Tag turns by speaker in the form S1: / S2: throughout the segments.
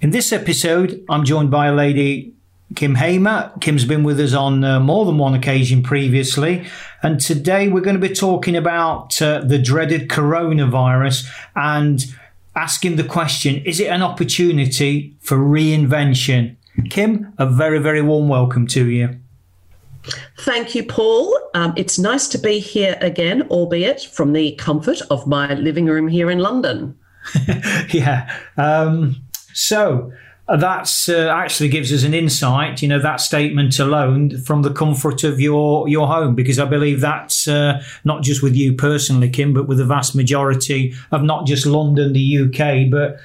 S1: In this episode, I'm joined by a lady, Kym Hamer. Kym's been with us on uh, more than one occasion previously. And today we're going to be talking about uh, the dreaded coronavirus and asking the question is it an opportunity for reinvention? Kym, a very, very warm welcome to you.
S2: Thank you, Paul. Um, it's nice to be here again, albeit from the comfort of my living room here in London.
S1: yeah. Um, so uh, that's uh, actually gives us an insight. You know that statement alone from the comfort of your your home, because I believe that's uh, not just with you personally, Kym, but with the vast majority of not just London, the UK, but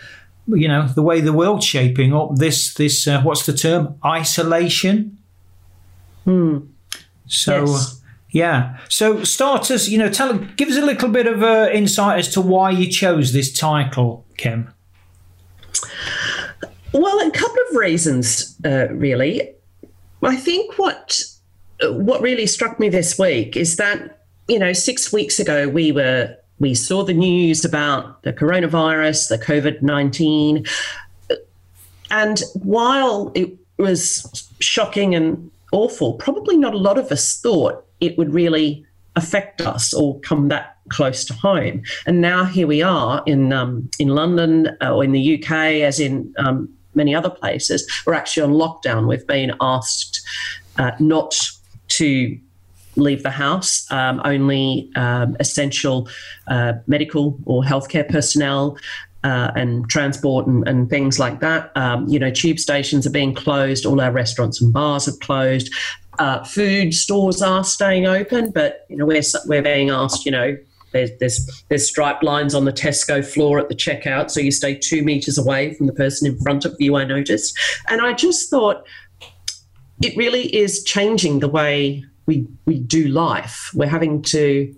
S1: you know the way the world's shaping up. This this uh, what's the term? Isolation.
S2: Hmm.
S1: So. Yes. Yeah. So, start us, you know, tell, give us a little bit of uh, insight as to why you chose this title, Kym.
S2: Well, a couple of reasons, uh, really. I think what what really struck me this week is that you know six weeks ago we were we saw the news about the coronavirus, the COVID nineteen, and while it was shocking and awful, probably not a lot of us thought it would really affect us or come that close to home. And now here we are in um, in London uh, or in the UK, as in um, many other places, we're actually on lockdown. We've been asked uh, not to leave the house, um, only um, essential uh, medical or healthcare personnel. Uh, and transport and, and, things like that. Um, you know, tube stations are being closed. All our restaurants and bars have closed. Uh, food stores are staying open, but you know we're we're being asked, you know, there's, there's, there's striped lines on the Tesco floor at the checkout, so you stay two meters away from the person in front of you. I noticed, and I just thought it really is changing the way we we do life. We're having to,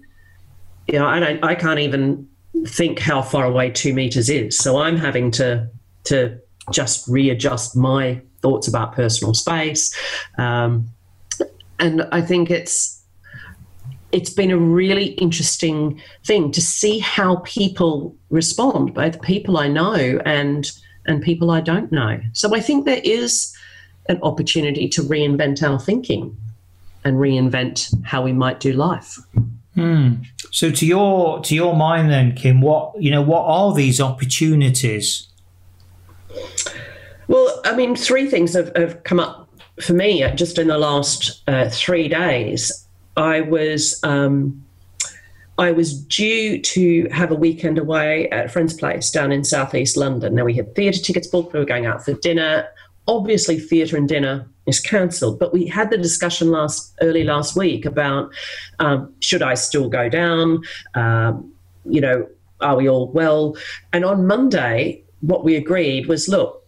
S2: you know, I don't, I can't even think how far away two meters is. So I'm having to to just readjust my thoughts about personal space, um, and I think it's it's been a really interesting thing to see how people respond, both people I know and and people I don't know. So I think there is an opportunity to reinvent our thinking and reinvent how we might do life.
S1: Hmm. So to your to your mind then, Kym, what you know, what are these opportunities?
S2: Well, I mean, three things have, have come up for me just in the last uh, three days. I was um, I was due to have a weekend away at a friend's place down in southeast London. Now we had theatre tickets booked. We were going out for dinner. Obviously, theatre and dinner is cancelled. But we had the discussion last early last week about um, should I still go down? Um, you know, are we all well? And on Monday, what we agreed was, look,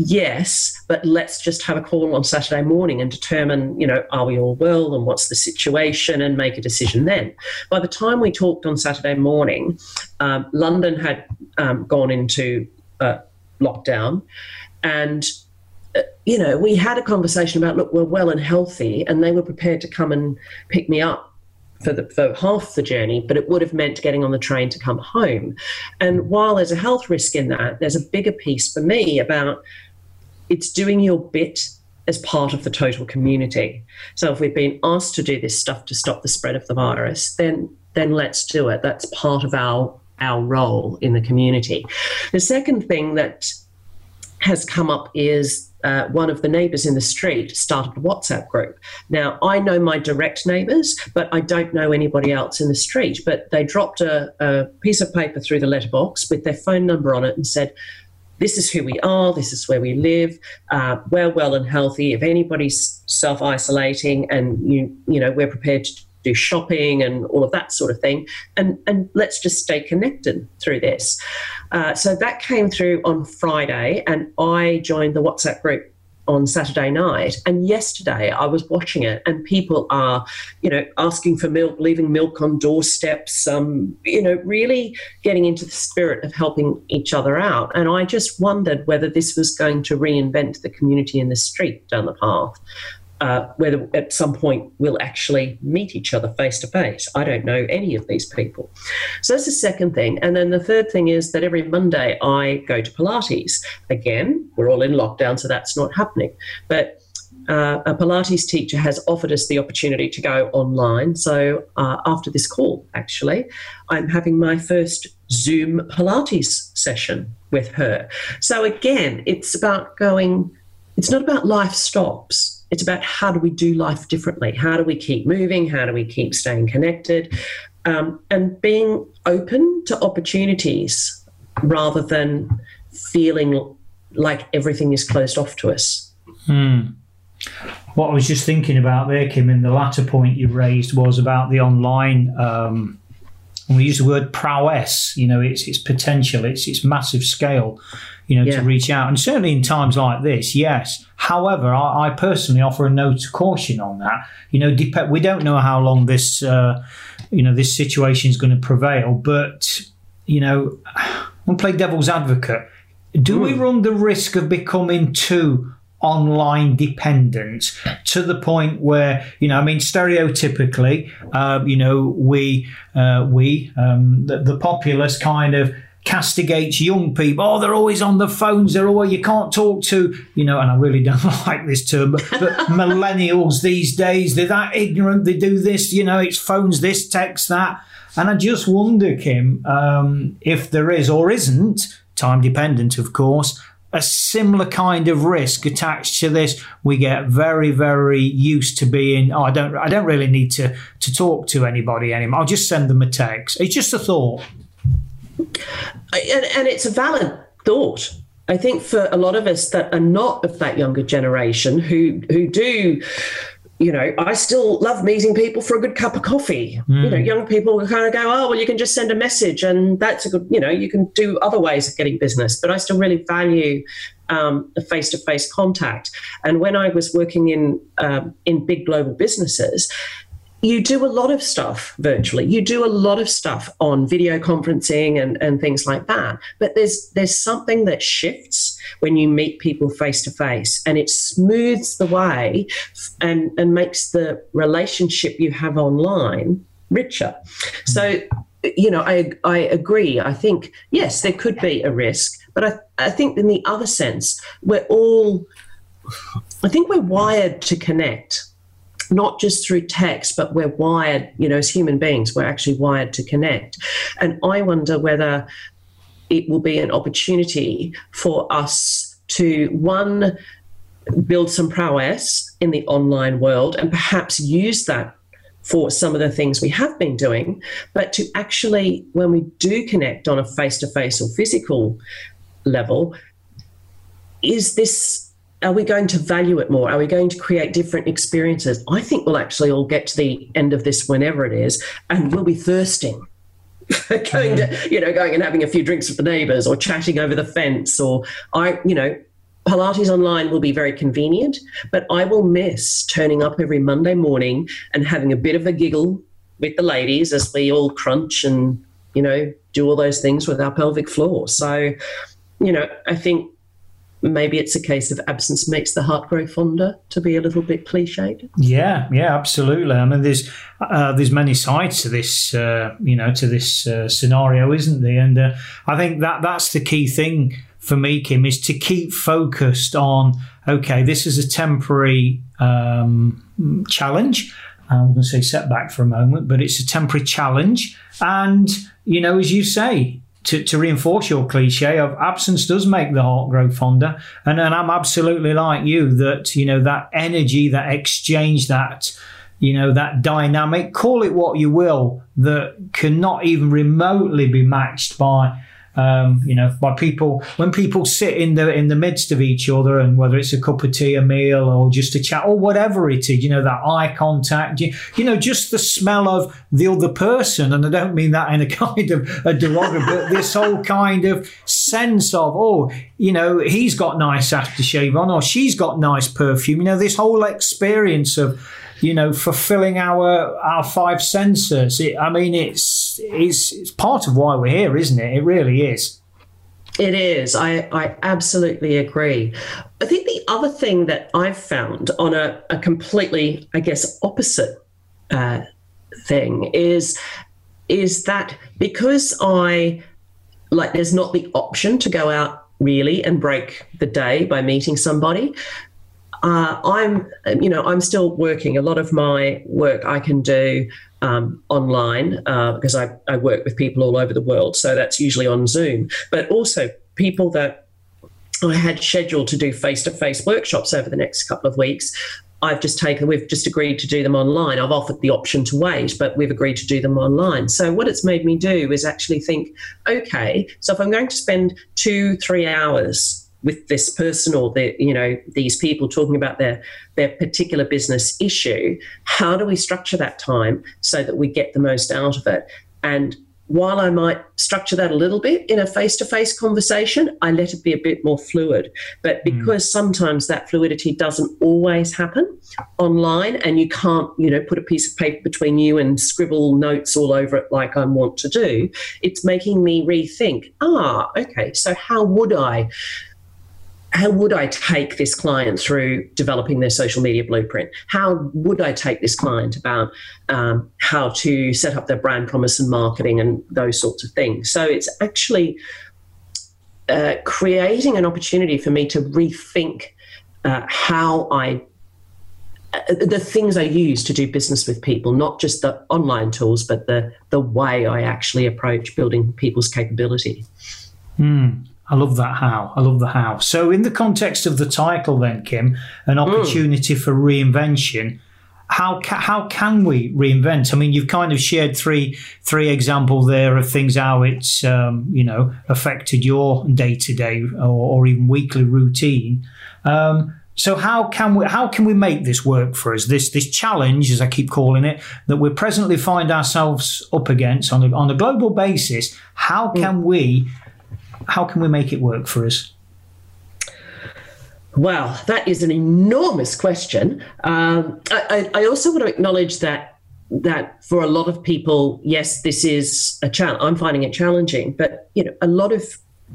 S2: yes, but let's just have a call on Saturday morning and determine, you know, are we all well and what's the situation and make a decision then. By the time we talked on Saturday morning, um, London had um, gone into uh, lockdown and uh, you know, we had a conversation about, look, we're well and healthy, and they were prepared to come and pick me up for, the, for half the journey, but it would have meant getting on the train to come home. And while there's a health risk in that, there's a bigger piece for me about it's doing your bit as part of the total community. So if we've been asked to do this stuff to stop the spread of the virus, then then let's do it. That's part of our our role in the community. The second thing that has come up is uh, one of the neighbours in the street started a WhatsApp group. Now, I know my direct neighbours, but I don't know anybody else in the street. But they dropped a, a piece of paper through the letterbox with their phone number on it and said, this is who we are, this is where we live, uh, we're well and healthy. If anybody's self isolating and you, you know, we're prepared to do shopping and all of that sort of thing. And, and let's just stay connected through this. Uh, so that came through on Friday, and I joined the WhatsApp group on Saturday night. And yesterday I was watching it, and people are, you know, asking for milk, leaving milk on doorsteps, um, you know, really getting into the spirit of helping each other out. And I just wondered whether this was going to reinvent the community in the street down the path uh, whether at some point we'll actually meet each other face to face. I don't know any of these people. So that's the second thing. And then the third thing is that every Monday I go to Pilates. Again, we're all in lockdown, so that's not happening. But uh, a Pilates teacher has offered us the opportunity to go online. So uh, after this call, actually, I'm having my first Zoom Pilates session with her. So again, it's about going, it's not about life stops it's about how do we do life differently? How do we keep moving? How do we keep staying connected? Um, and being open to opportunities rather than feeling like everything is closed off to us.
S1: Hmm. What I was just thinking about there, Kym, in the latter point you raised was about the online. Um, and we use the word prowess. You know, it's its potential, it's its massive scale you know, yeah. to reach out. And certainly in times like this, yes. However, I, I, personally offer a note of caution on that. You know, dep- we don't know how long this, uh, you know, this situation is going to prevail. But you know, I'm play devil's advocate. Do mm. we hmm. run the risk of becoming too online dependent to the point where you know i mean stereotypically uh, you know we uh, we um, the, the populace kind of castigates young people. Oh, they're always on the phones. They're always you can't talk to you know. And I really don't like this term, but, but millennials these days they're that ignorant. They do this. You know, it's phones, this, text, that. And I just wonder, Kym, um, if there is or isn't time dependent, of course. A similar kind of risk attached to this. We get very, very used to being. Oh, I don't. I don't really need to to talk to anybody anymore. I'll just send them a text. It's just a thought
S2: and, and it's a valid thought. I think for a lot of us that are not of that younger generation who who do you know, I still love meeting people for a good cup of coffee. Mm. You know, hmm. young people kind of go, oh, well, you can just send a message and that's a good, you know, you can do other ways of getting business. But I still really value um, a face to face contact. And when I was working in, um, in big global businesses, you do a lot of stuff virtually. You do a lot of stuff on video conferencing and, and things like that. But there's there's something that shifts when you meet people face to face and it smooths the way and, and makes the relationship you have online richer. So you know, I I agree. I think yes, there could be a risk, but I I think in the other sense, we're all I think we're wired to connect not just through text, but we're wired, you know, as human beings, we're actually wired to connect. And I wonder whether it will be an opportunity for us to, one, build some prowess in the online world and perhaps use that for some of the things we have been doing, but to actually, when we do connect on a face to face or physical level, is this are we going to value it more? Are we going to create different experiences? I think we'll actually all get to the end of this whenever it is, and we'll be thirsting. going to, mm-hmm. you know, going and having a few drinks with the neighbours or chatting over the fence or I, you know, Pilates online will be very convenient, but I will miss turning up every Monday morning and having a bit of a giggle with the ladies as we all crunch and, you know, do all those things with our pelvic floor. So, you know, I think maybe it's a case of absence makes the heart grow fonder to be a little bit cliched.
S1: Yeah yeah absolutely. I mean there's uh, there's many sides to this uh, you know to this uh, scenario isn't there? And uh, i think that that's the key thing for me kym is to keep focused on okay this is a temporary um, challenge. I'm going to say setback for a moment but it's a temporary challenge. And you know as you say to, to reinforce your cliche of absence does make the heart grow fonder. And, and I'm absolutely like you that, you know, that energy, that exchange, that, you know, that dynamic, call it what you will, that cannot even remotely be matched by um, you know, by people when people sit in the in the midst of each other, and whether it's a cup of tea, a meal, or just a chat, or whatever it is, you know, that eye contact, you, you know, just the smell of the other person, and I don't mean that in a kind of a derogatory, but this whole kind of sense of, oh, you know, he's got nice aftershave on, or she's got nice perfume, you know, this whole experience of you know, fulfilling our our five senses. It, I mean, it's, it's part of why we're here, isn't it? It really is.
S2: It is. I, I absolutely agree. I think the other thing that I've found on a, a completely, I guess, opposite uh, thing is is that because I like there's not the option to go out really and break the day by meeting somebody uh, I'm, you know, I'm still working. A lot of my work I can do um, online uh, because I, I work with people all over the world. So that's usually on Zoom. But also people that I had scheduled to do face to face workshops over the next couple of weeks. I've just taken, we've just agreed to do them online. I've offered the option to wait, but we've agreed to do them online. So, what it's made me do is actually think okay, so if I'm going to spend two, three hours with this person or the you know these people talking about their their particular business issue how do we structure that time so that we get the most out of it and while I might structure that a little bit in a face to face conversation, I let it be a bit more fluid. But hmm. because mm. sometimes that fluidity doesn't always happen online and you can't, you know, put a piece of paper between you and scribble notes all over it like I want to do, it's making me rethink ah, okay, so how would I? How would I take this client through developing their social media blueprint? How would I take this client about um, how to set up their brand promise and marketing and those sorts of things? So it's actually uh, creating an opportunity for me to rethink uh, how I uh, the things I use to do business with people, not just the online tools, but the the way I actually approach building people's capability.
S1: Mm. I love that how. I love the how. So, in the context of the title, then, Kym, an hmm. opportunity mm. for reinvention. How ca- how can we reinvent? I mean, you've kind of shared three three examples there of things how it's um, you know affected your day to day or even weekly routine. Um, so how can we how can we make this work for us? This this challenge, as I keep calling it, that we presently find ourselves up against on a, on a global basis. How hmm. can we how can we make it work for us?
S2: Well, that is an enormous question. Um, I, I, also want to acknowledge that that for a lot of people, yes, this is a challenge. I'm finding it challenging, but you know, a lot of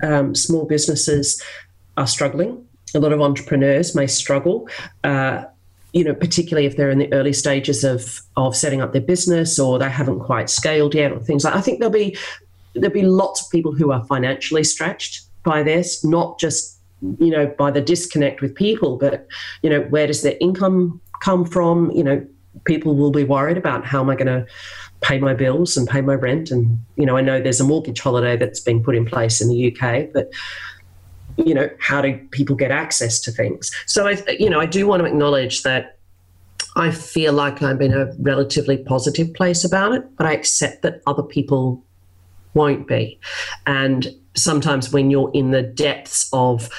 S2: um, small businesses are struggling. A lot of entrepreneurs may struggle. Uh, you know, particularly if they're in the early stages of of setting up their business or they haven't quite scaled yet, or things like. I think there'll be there'll be lots of people who are financially stretched by this, not just you know by the disconnect with people, but you know where does their income come from? You know, people will be worried about how am I going to pay my bills and pay my rent, and you know I know there's a mortgage holiday that's been put in place in the UK, but you know how do people get access to things? So I you know I do want to acknowledge that I feel like I'm in a relatively positive place about it, but I accept that other people won't be. And sometimes when you're in the depths of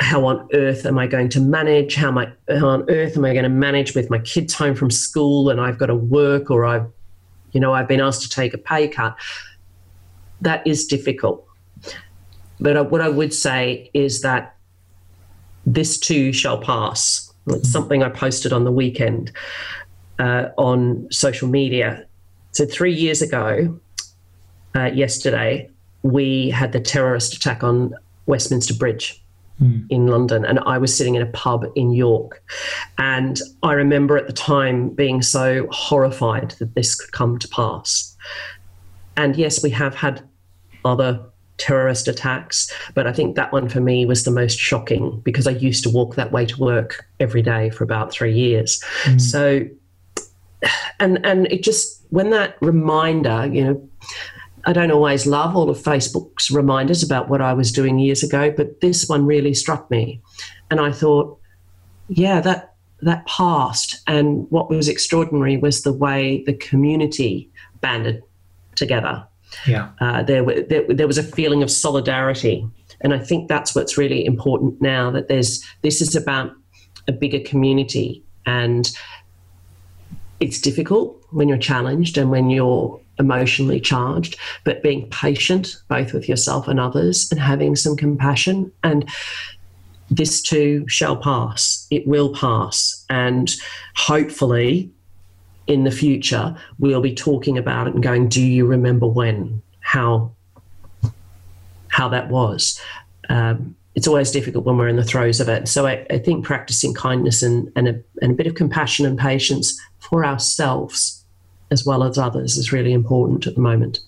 S2: how on earth am I going to manage? How, am I, how on earth am I going to manage with my kids home from school and I've got to work or I've, you know, I've been asked to take a pay cut? That is difficult. But what I would say is that this too shall pass. It's something I posted on the weekend uh, on social media. So, three years ago, uh, yesterday, we had the terrorist attack on Westminster Bridge. Mm. In London, and I was sitting in a pub in York. And I remember at the time being so horrified that this could come to pass. And yes, we have had other terrorist attacks, but I think that one for me was the most shocking because I used to walk that way to work every day for about three years. Mm. So, and and it just when that reminder, you know, I don't always love all of Facebook's reminders about what I was doing years ago, but this one really struck me. And I thought, yeah, that that passed. And what was extraordinary was the way the community banded together.
S1: Yeah.
S2: Uh, there, there, there was a feeling of solidarity. And I think that's what's really important now that there's this is about a bigger community and it's difficult when you're challenged and when you're emotionally charged, but being patient both with yourself and others and having some compassion. And this too shall pass. It will pass. And hopefully, in the future, we'll be talking about it and going, Do you remember when? How? How that was. Um, it's always difficult when we're in the throes of it. So I, I think practicing kindness and, and, a, and a bit of compassion and patience for ourselves as well as others is really important at the moment.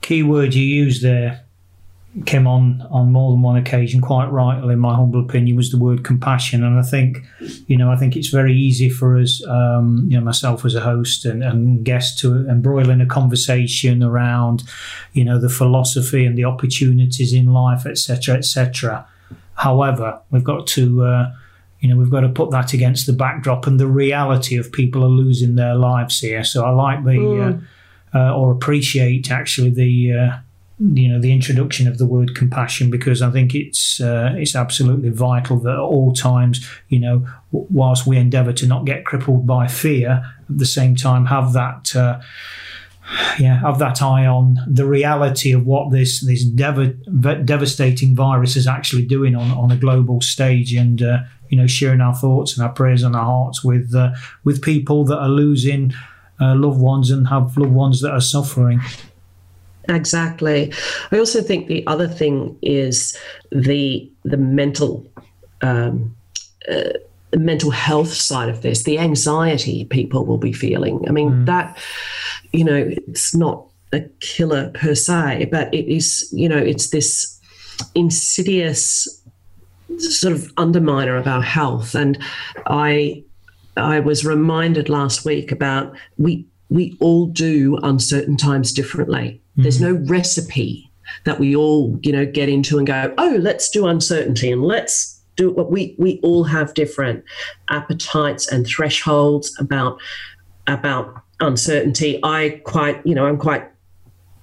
S1: Key word you used there, Kym, on, on more than one occasion, quite rightly, in my humble opinion, was the word compassion. And I think, you know, I think it's very easy for us, um, you know, myself as a host and, and guest to embroil in a conversation around, you know, the philosophy and the opportunities in life, etc., etc. However, we've got to, uh, you know, we've got to put that against the backdrop and the reality of people are losing their lives here. So I like the, mm. uh, uh, or appreciate actually the uh, you know the introduction of the word compassion because I think it's uh, it's absolutely vital that at all times you know whilst we endeavour to not get crippled by fear at the same time have that uh, yeah have that eye on the reality of what this this dev- devastating virus is actually doing on on a global stage and uh, you know sharing our thoughts and our prayers and our hearts with uh, with people that are losing uh, loved ones and have loved ones that are suffering.
S2: Exactly. I also think the other thing is the the mental um, uh, mental health side of this, the anxiety people will be feeling. I mean, mm. that you know, it's not a killer per se, but it is you know, it's this insidious sort of underminer of our health. And I I was reminded last week about we we all do uncertain times differently. Mm-hmm. There's no recipe that we all, you know, get into and go, oh, let's do uncertainty and let's do what we we all have different appetites and thresholds about about uncertainty. I quite, you know, I'm quite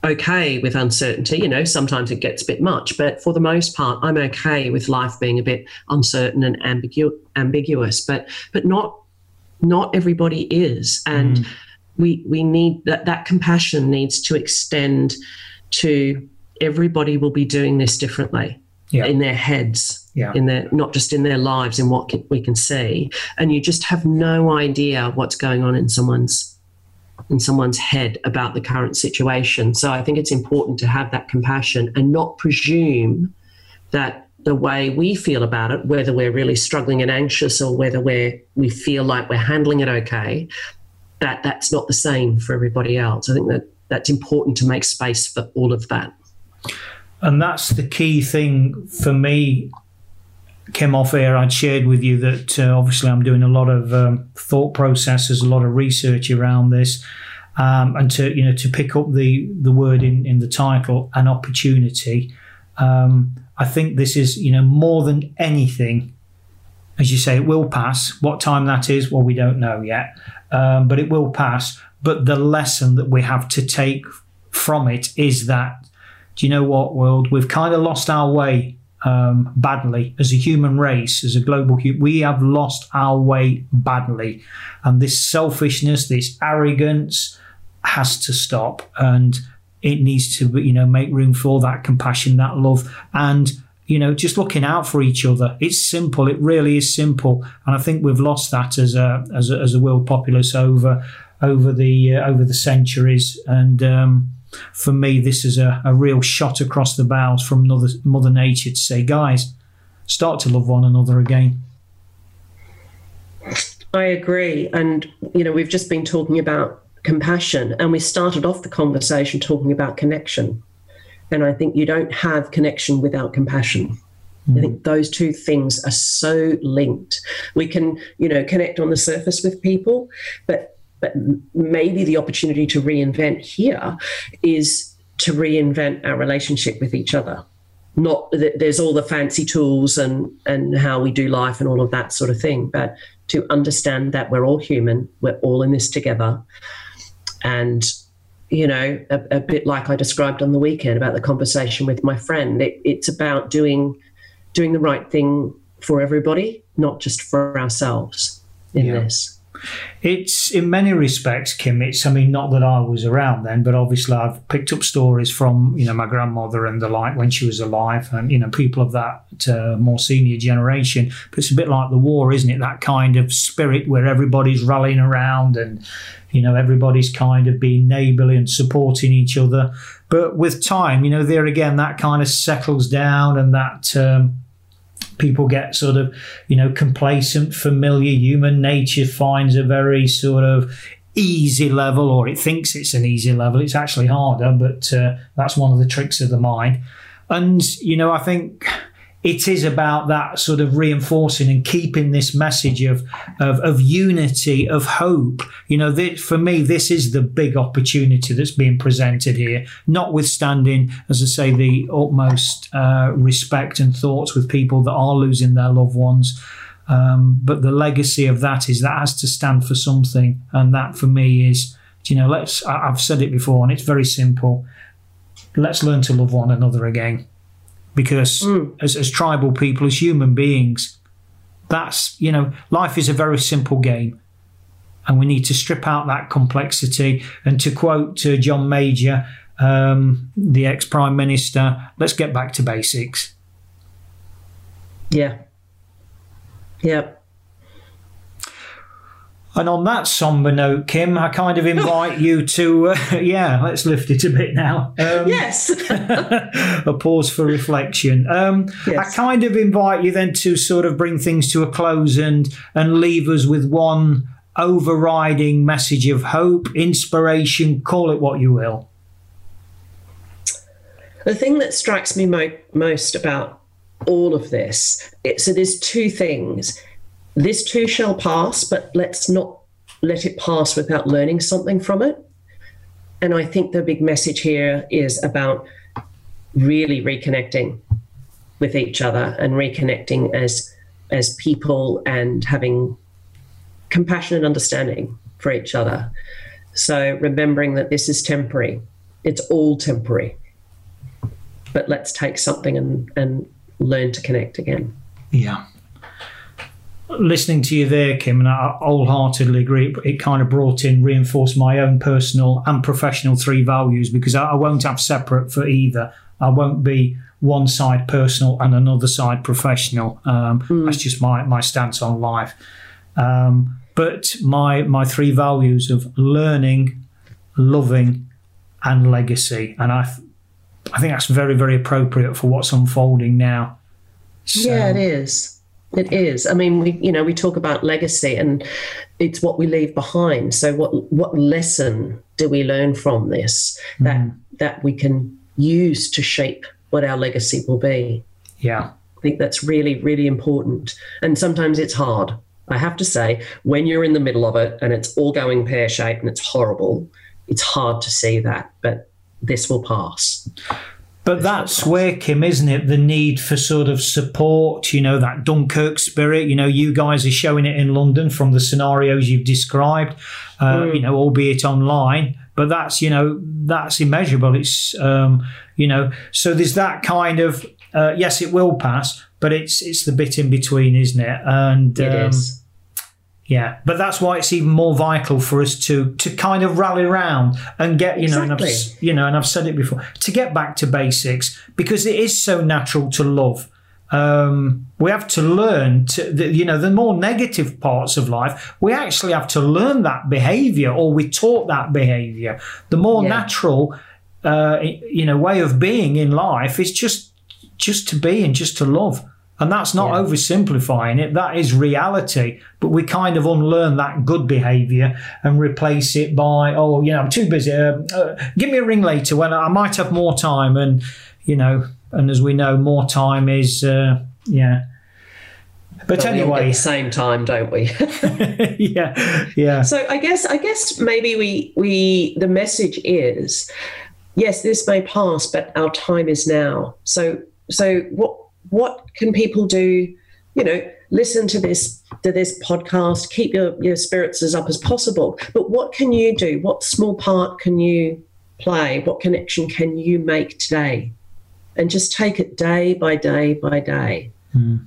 S2: okay with uncertainty. You know, sometimes it gets a bit much, but for the most part, I'm okay with life being a bit uncertain and ambigu- ambiguous. But but not not everybody is, and mm we we need that that compassion needs to extend to everybody will be doing this differently yeah. in their heads yeah. in their not just in their lives in what we can see and you just have no idea what's going on in someone's in someone's head about the current situation so i think it's important to have that compassion and not presume that the way we feel about it whether we're really struggling and anxious or whether we're we feel like we're handling it okay that that's not the same for everybody else. I think that that's important to make space for all of that.
S1: And that's the key thing for me. Kym off air, I'd shared with you that uh, obviously I'm doing a lot of um, thought processes, a lot of research around this, um, and to you know to pick up the the word in in the title, an opportunity. Um, I think this is you know more than anything as you say, it will pass. What time that is, well, we don't know yet um, but it will pass. But the lesson that we have to take from it is that, do you know what, world? We've kind of lost our way um, badly as a human race, as a global. We have lost our way badly, and this selfishness, this arrogance, has to stop, and it needs to, you know, make room for that compassion, that love, and you know, just looking out for each other. It's simple. It really is simple, and I think we've lost that as a as a, as a world populace over over the uh, over the centuries. And um, for me, this is a, a real shot across the bows from Mother, Mother Nature to say, guys, start to love one another again.
S2: I agree, and you know, we've just been talking about compassion, and we started off the conversation talking about connection and I think you don't have connection without compassion. Mm. I think mm. those two things are so linked. We can, you know, connect on the surface with people, but but maybe the opportunity to reinvent here is to reinvent our relationship with each other. Not that there's all the fancy tools and and how we do life and all of that sort of thing, but to understand that we're all human, we're all in this together, and you know, a, a bit like I described on the weekend about the conversation with my friend. It, it's about doing doing the right thing for everybody, not just for ourselves in yeah. this.
S1: It's in many respects, Kym. It's I mean, not that I was around then, but obviously I've picked up stories from you know my grandmother and the like when she was alive, and you know people of that uh, more senior generation. But it's a bit like the war, isn't it? That kind of spirit where everybody's rallying around and you know everybody's kind of being neighbourly and supporting each other. But with time, you know, there again, that kind of settles down and that. Um, people get sort of, you know, complacent, familiar. Human nature finds a very sort of easy level, or it thinks it's an easy level. It's actually harder, but uh, that's one of the tricks of the mind. And, you know, I think it is about that sort of reinforcing and keeping this message of of, of unity, of hope. You know, for me, this is the big opportunity that's being presented here. Notwithstanding, as I say, the utmost uh, respect and thoughts with people that are losing their loved ones. Um, but the legacy of that is that has to stand for something, and that for me is, you know, let's. I've said it before, and it's very simple. Let's learn to love one another again because mm. as, as tribal people, as human beings, that's, you know, life is a very simple game. And we need to strip out that complexity. And to quote uh, John Major, um, the ex Prime Minister, let's get back to basics.
S2: Yeah. Yeah.
S1: And on that somber note, Kym, I kind of invite you to, uh, yeah, let's lift it a bit now.
S2: Um, yes.
S1: a pause for reflection. Um, yes. I kind of invite you then to sort of bring things to a close and and leave us with one overriding message of hope, inspiration, call it what you will.
S2: The thing that strikes me mo- most about all of this, it, so there's two things this too shall pass, but let's not let it pass without learning something from it. And I think the big message here is about really reconnecting with each other and reconnecting as as people and having compassion and understanding for each other. So remembering that this is temporary. It's all temporary. But let's take something and, and learn to connect again.
S1: Yeah listening to you there, Kym, and I wholeheartedly agree. It kind of brought in, reinforced my own personal and professional three values because I, won't have separate for either. I won't be one side personal and another side professional. Um, mm. That's just my my stance on life. Um, but my my three values of learning, loving, and legacy, and I I think that's very very appropriate for what's unfolding now.
S2: So, yeah, it is. It is. I mean, we you know we talk about legacy, and it's what we leave behind. So, what what lesson do we learn from this that mm. that we can use to shape what our legacy will be?
S1: Yeah,
S2: I think that's really really important. And sometimes it's hard. I have to say, when you're in the middle of it and it's all going pear shaped and it's horrible, it's hard to see that. But this will pass.
S1: But that's where, Kym, isn't it? The need for sort of support, you know, that Dunkirk spirit. You know, you guys are showing it in London from the scenarios you've described, uh, mm. you know, albeit online. But that's, you know, that's immeasurable. It's, um, you know, so there's that kind of, uh, yes, it will pass, but it's it's the bit in between, isn't it? And
S2: it um, is.
S1: Yeah, but that's why it's even more vital for us to to kind of rally around and get you know, exactly. and I've, you know, and I've said it before to get back to basics because it is so natural to love. Um, we have to learn to, the, you know, the more negative parts of life. We actually have to learn that behavior, or we taught that behavior. The more yeah. natural, uh, you know, way of being in life is just just to be and just to love. And that's not yeah. oversimplifying it, that is reality. But we kind of unlearn that good behavior and replace it by, oh, you know, I'm too busy. Uh, uh, give me a ring later when I might have more time. And, you know, and as we know, more time is, uh, yeah. But, but anyway,
S2: at the same time, don't we?
S1: yeah, yeah.
S2: So I guess I guess maybe we we the message is yes, this may pass, but our time is now. So, so what what can people do? You know, listen to this to this podcast, keep your, your spirits as up as possible. But what can you do? What small part can you play? What connection can you make today? And just take it day by day by day.
S1: Mm.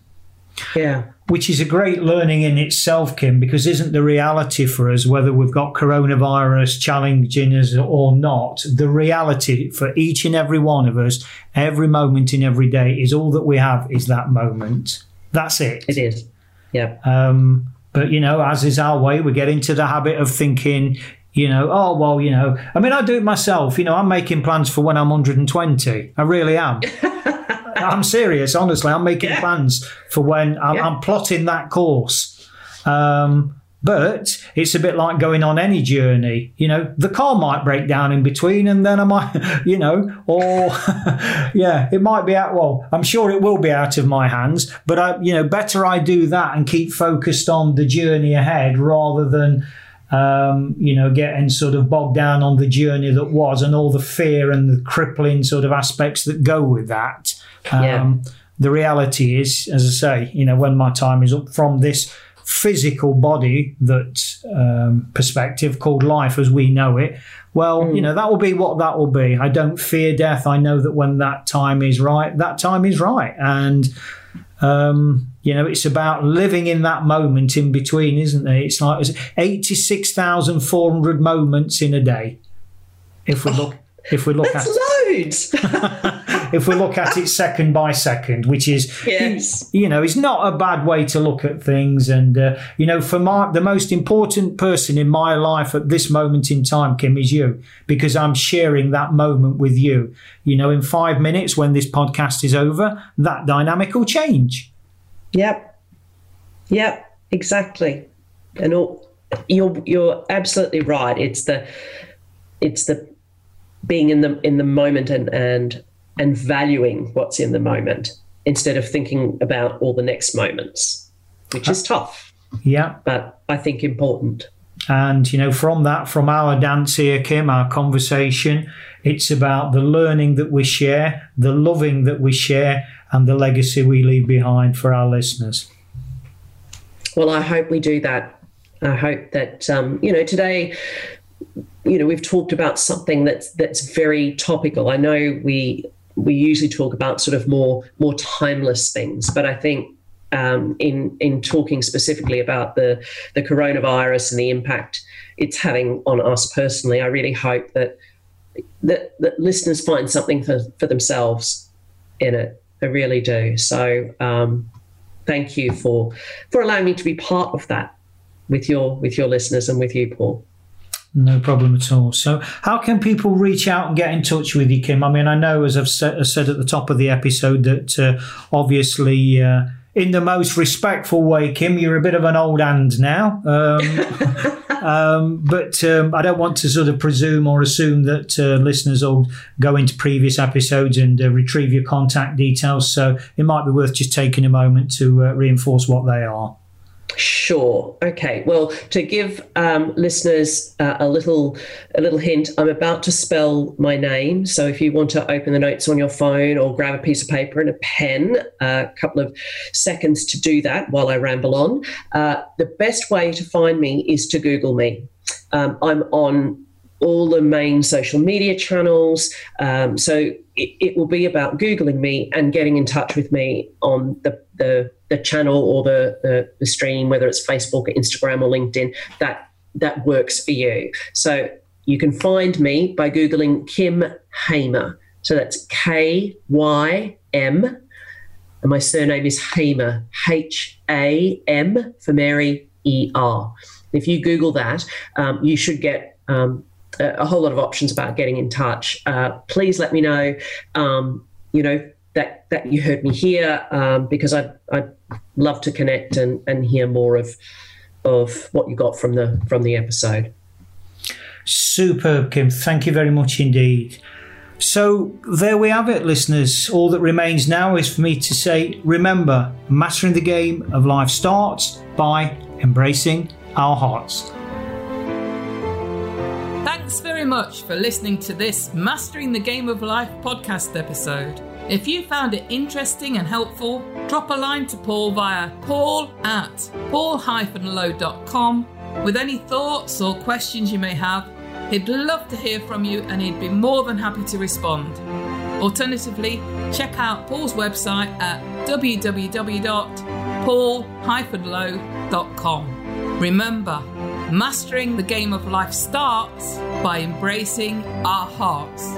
S2: Yeah.
S1: Which is a great learning in itself, Kym, because isn't the reality for us, whether we've got coronavirus challenging us or not, the reality for each and every one of us, every moment in every day, is all that we have is that moment. That's it.
S2: It is. Yeah.
S1: Um, but, you know, as is our way, we get into the habit of thinking, you know, oh, well, you know, I mean, I do it myself. You know, I'm making plans for when I'm 120. I really am. I'm serious, honestly. I'm making yeah. plans for when I'm, yeah. I'm plotting that course. Um, but it's a bit like going on any journey. You know, the car might break down in between, and then I might, you know, or yeah, it might be out. Well, I'm sure it will be out of my hands. But I, you know, better I do that and keep focused on the journey ahead rather than um, you know, getting sort of bogged down on the journey that was and all the fear and the crippling sort of aspects that go with that. Um, yeah. The reality is, as I say, you know, when my time is up from this physical body that um, perspective called life as we know it, well, mm. you know, that will be what that will be. I don't fear death. I know that when that time is right, that time is right. And, um, you know, it's about living in that moment in between, isn't it? It's like 86,400 moments in a day. If we look, if we look
S2: That's
S1: at
S2: loads.
S1: if we look at it second by second, which is,
S2: yes.
S1: you know, is not a bad way to look at things. And, uh, you know, for my, the most important person in my life at this moment in time, Kym, is you, because I'm sharing that moment with you. You know, in five minutes when this podcast is over, that dynamic will change.
S2: Yep. Yep, exactly. And all, you're, you're absolutely right. It's the, it's the, being in the in the moment and and and valuing what's in the moment instead of thinking about all the next moments, which is tough.
S1: Yeah.
S2: But I think important.
S1: And, you know, from that, from our dance here, Kym, our conversation, it's about the learning that we share, the loving that we share, and the legacy we leave behind for our listeners.
S2: Well, I hope we do that. I hope that, um, you know, today, you know, we've talked about something that's that's very topical. I know we we usually talk about sort of more more timeless things, but I think um, in in talking specifically about the the coronavirus and the impact it's having on us personally, I really hope that that, that listeners find something for, for themselves in it. I really do. So um, thank you for for allowing me to be part of that with your with your listeners and with you, Paul.
S1: No problem at all. So, how can people reach out and get in touch with you, Kym? I mean, I know, as I've said, at the top of the episode, that uh, obviously, uh, in the most respectful way, Kym, you're a bit of an old hand now. Um, um, but um, I don't want to sort of presume or assume that uh, listeners will go into previous episodes and uh, retrieve your contact details. So, it might be worth just taking a moment to uh, reinforce what they are.
S2: Sure. Okay. Well, to give um, listeners uh, a little a little hint, I'm about to spell my name. So if you want to open the notes on your phone or grab a piece of paper and a pen, a couple of seconds to do that while I ramble on. Uh, the best way to find me is to Google me. Um, I'm on all the main social media channels. Um, so it, it, will be about Googling me and getting in touch with me on the, the, the channel or the, the, the, stream, whether it's Facebook or Instagram or LinkedIn, that, that works for you. So you can find me by Googling Kym Hamer. So that's K Y M. And my surname is Hamer, H A M for Mary E R. If you Google that, um, you should get um, a, whole lot of options about getting in touch. Uh, please let me know, um, you know, that, that you heard me here um, because I'd, I'd love to connect and, and hear more of, of what you got from the, from the episode.
S1: Superb, Kym. Thank you very much indeed. So there we have it, listeners. All that remains now is for me to say remember, mastering the game of life starts by embracing our hearts.
S3: Thanks very much for listening to this Mastering the Game of Life podcast episode. If you found it interesting and helpful, drop a line to Paul via paul at paul-low.com with any thoughts or questions you may have. He'd love to hear from you and he'd be more than happy to respond. Alternatively, check out Paul's website at www.paul-low.com. Remember, mastering the game of life starts by embracing our hearts.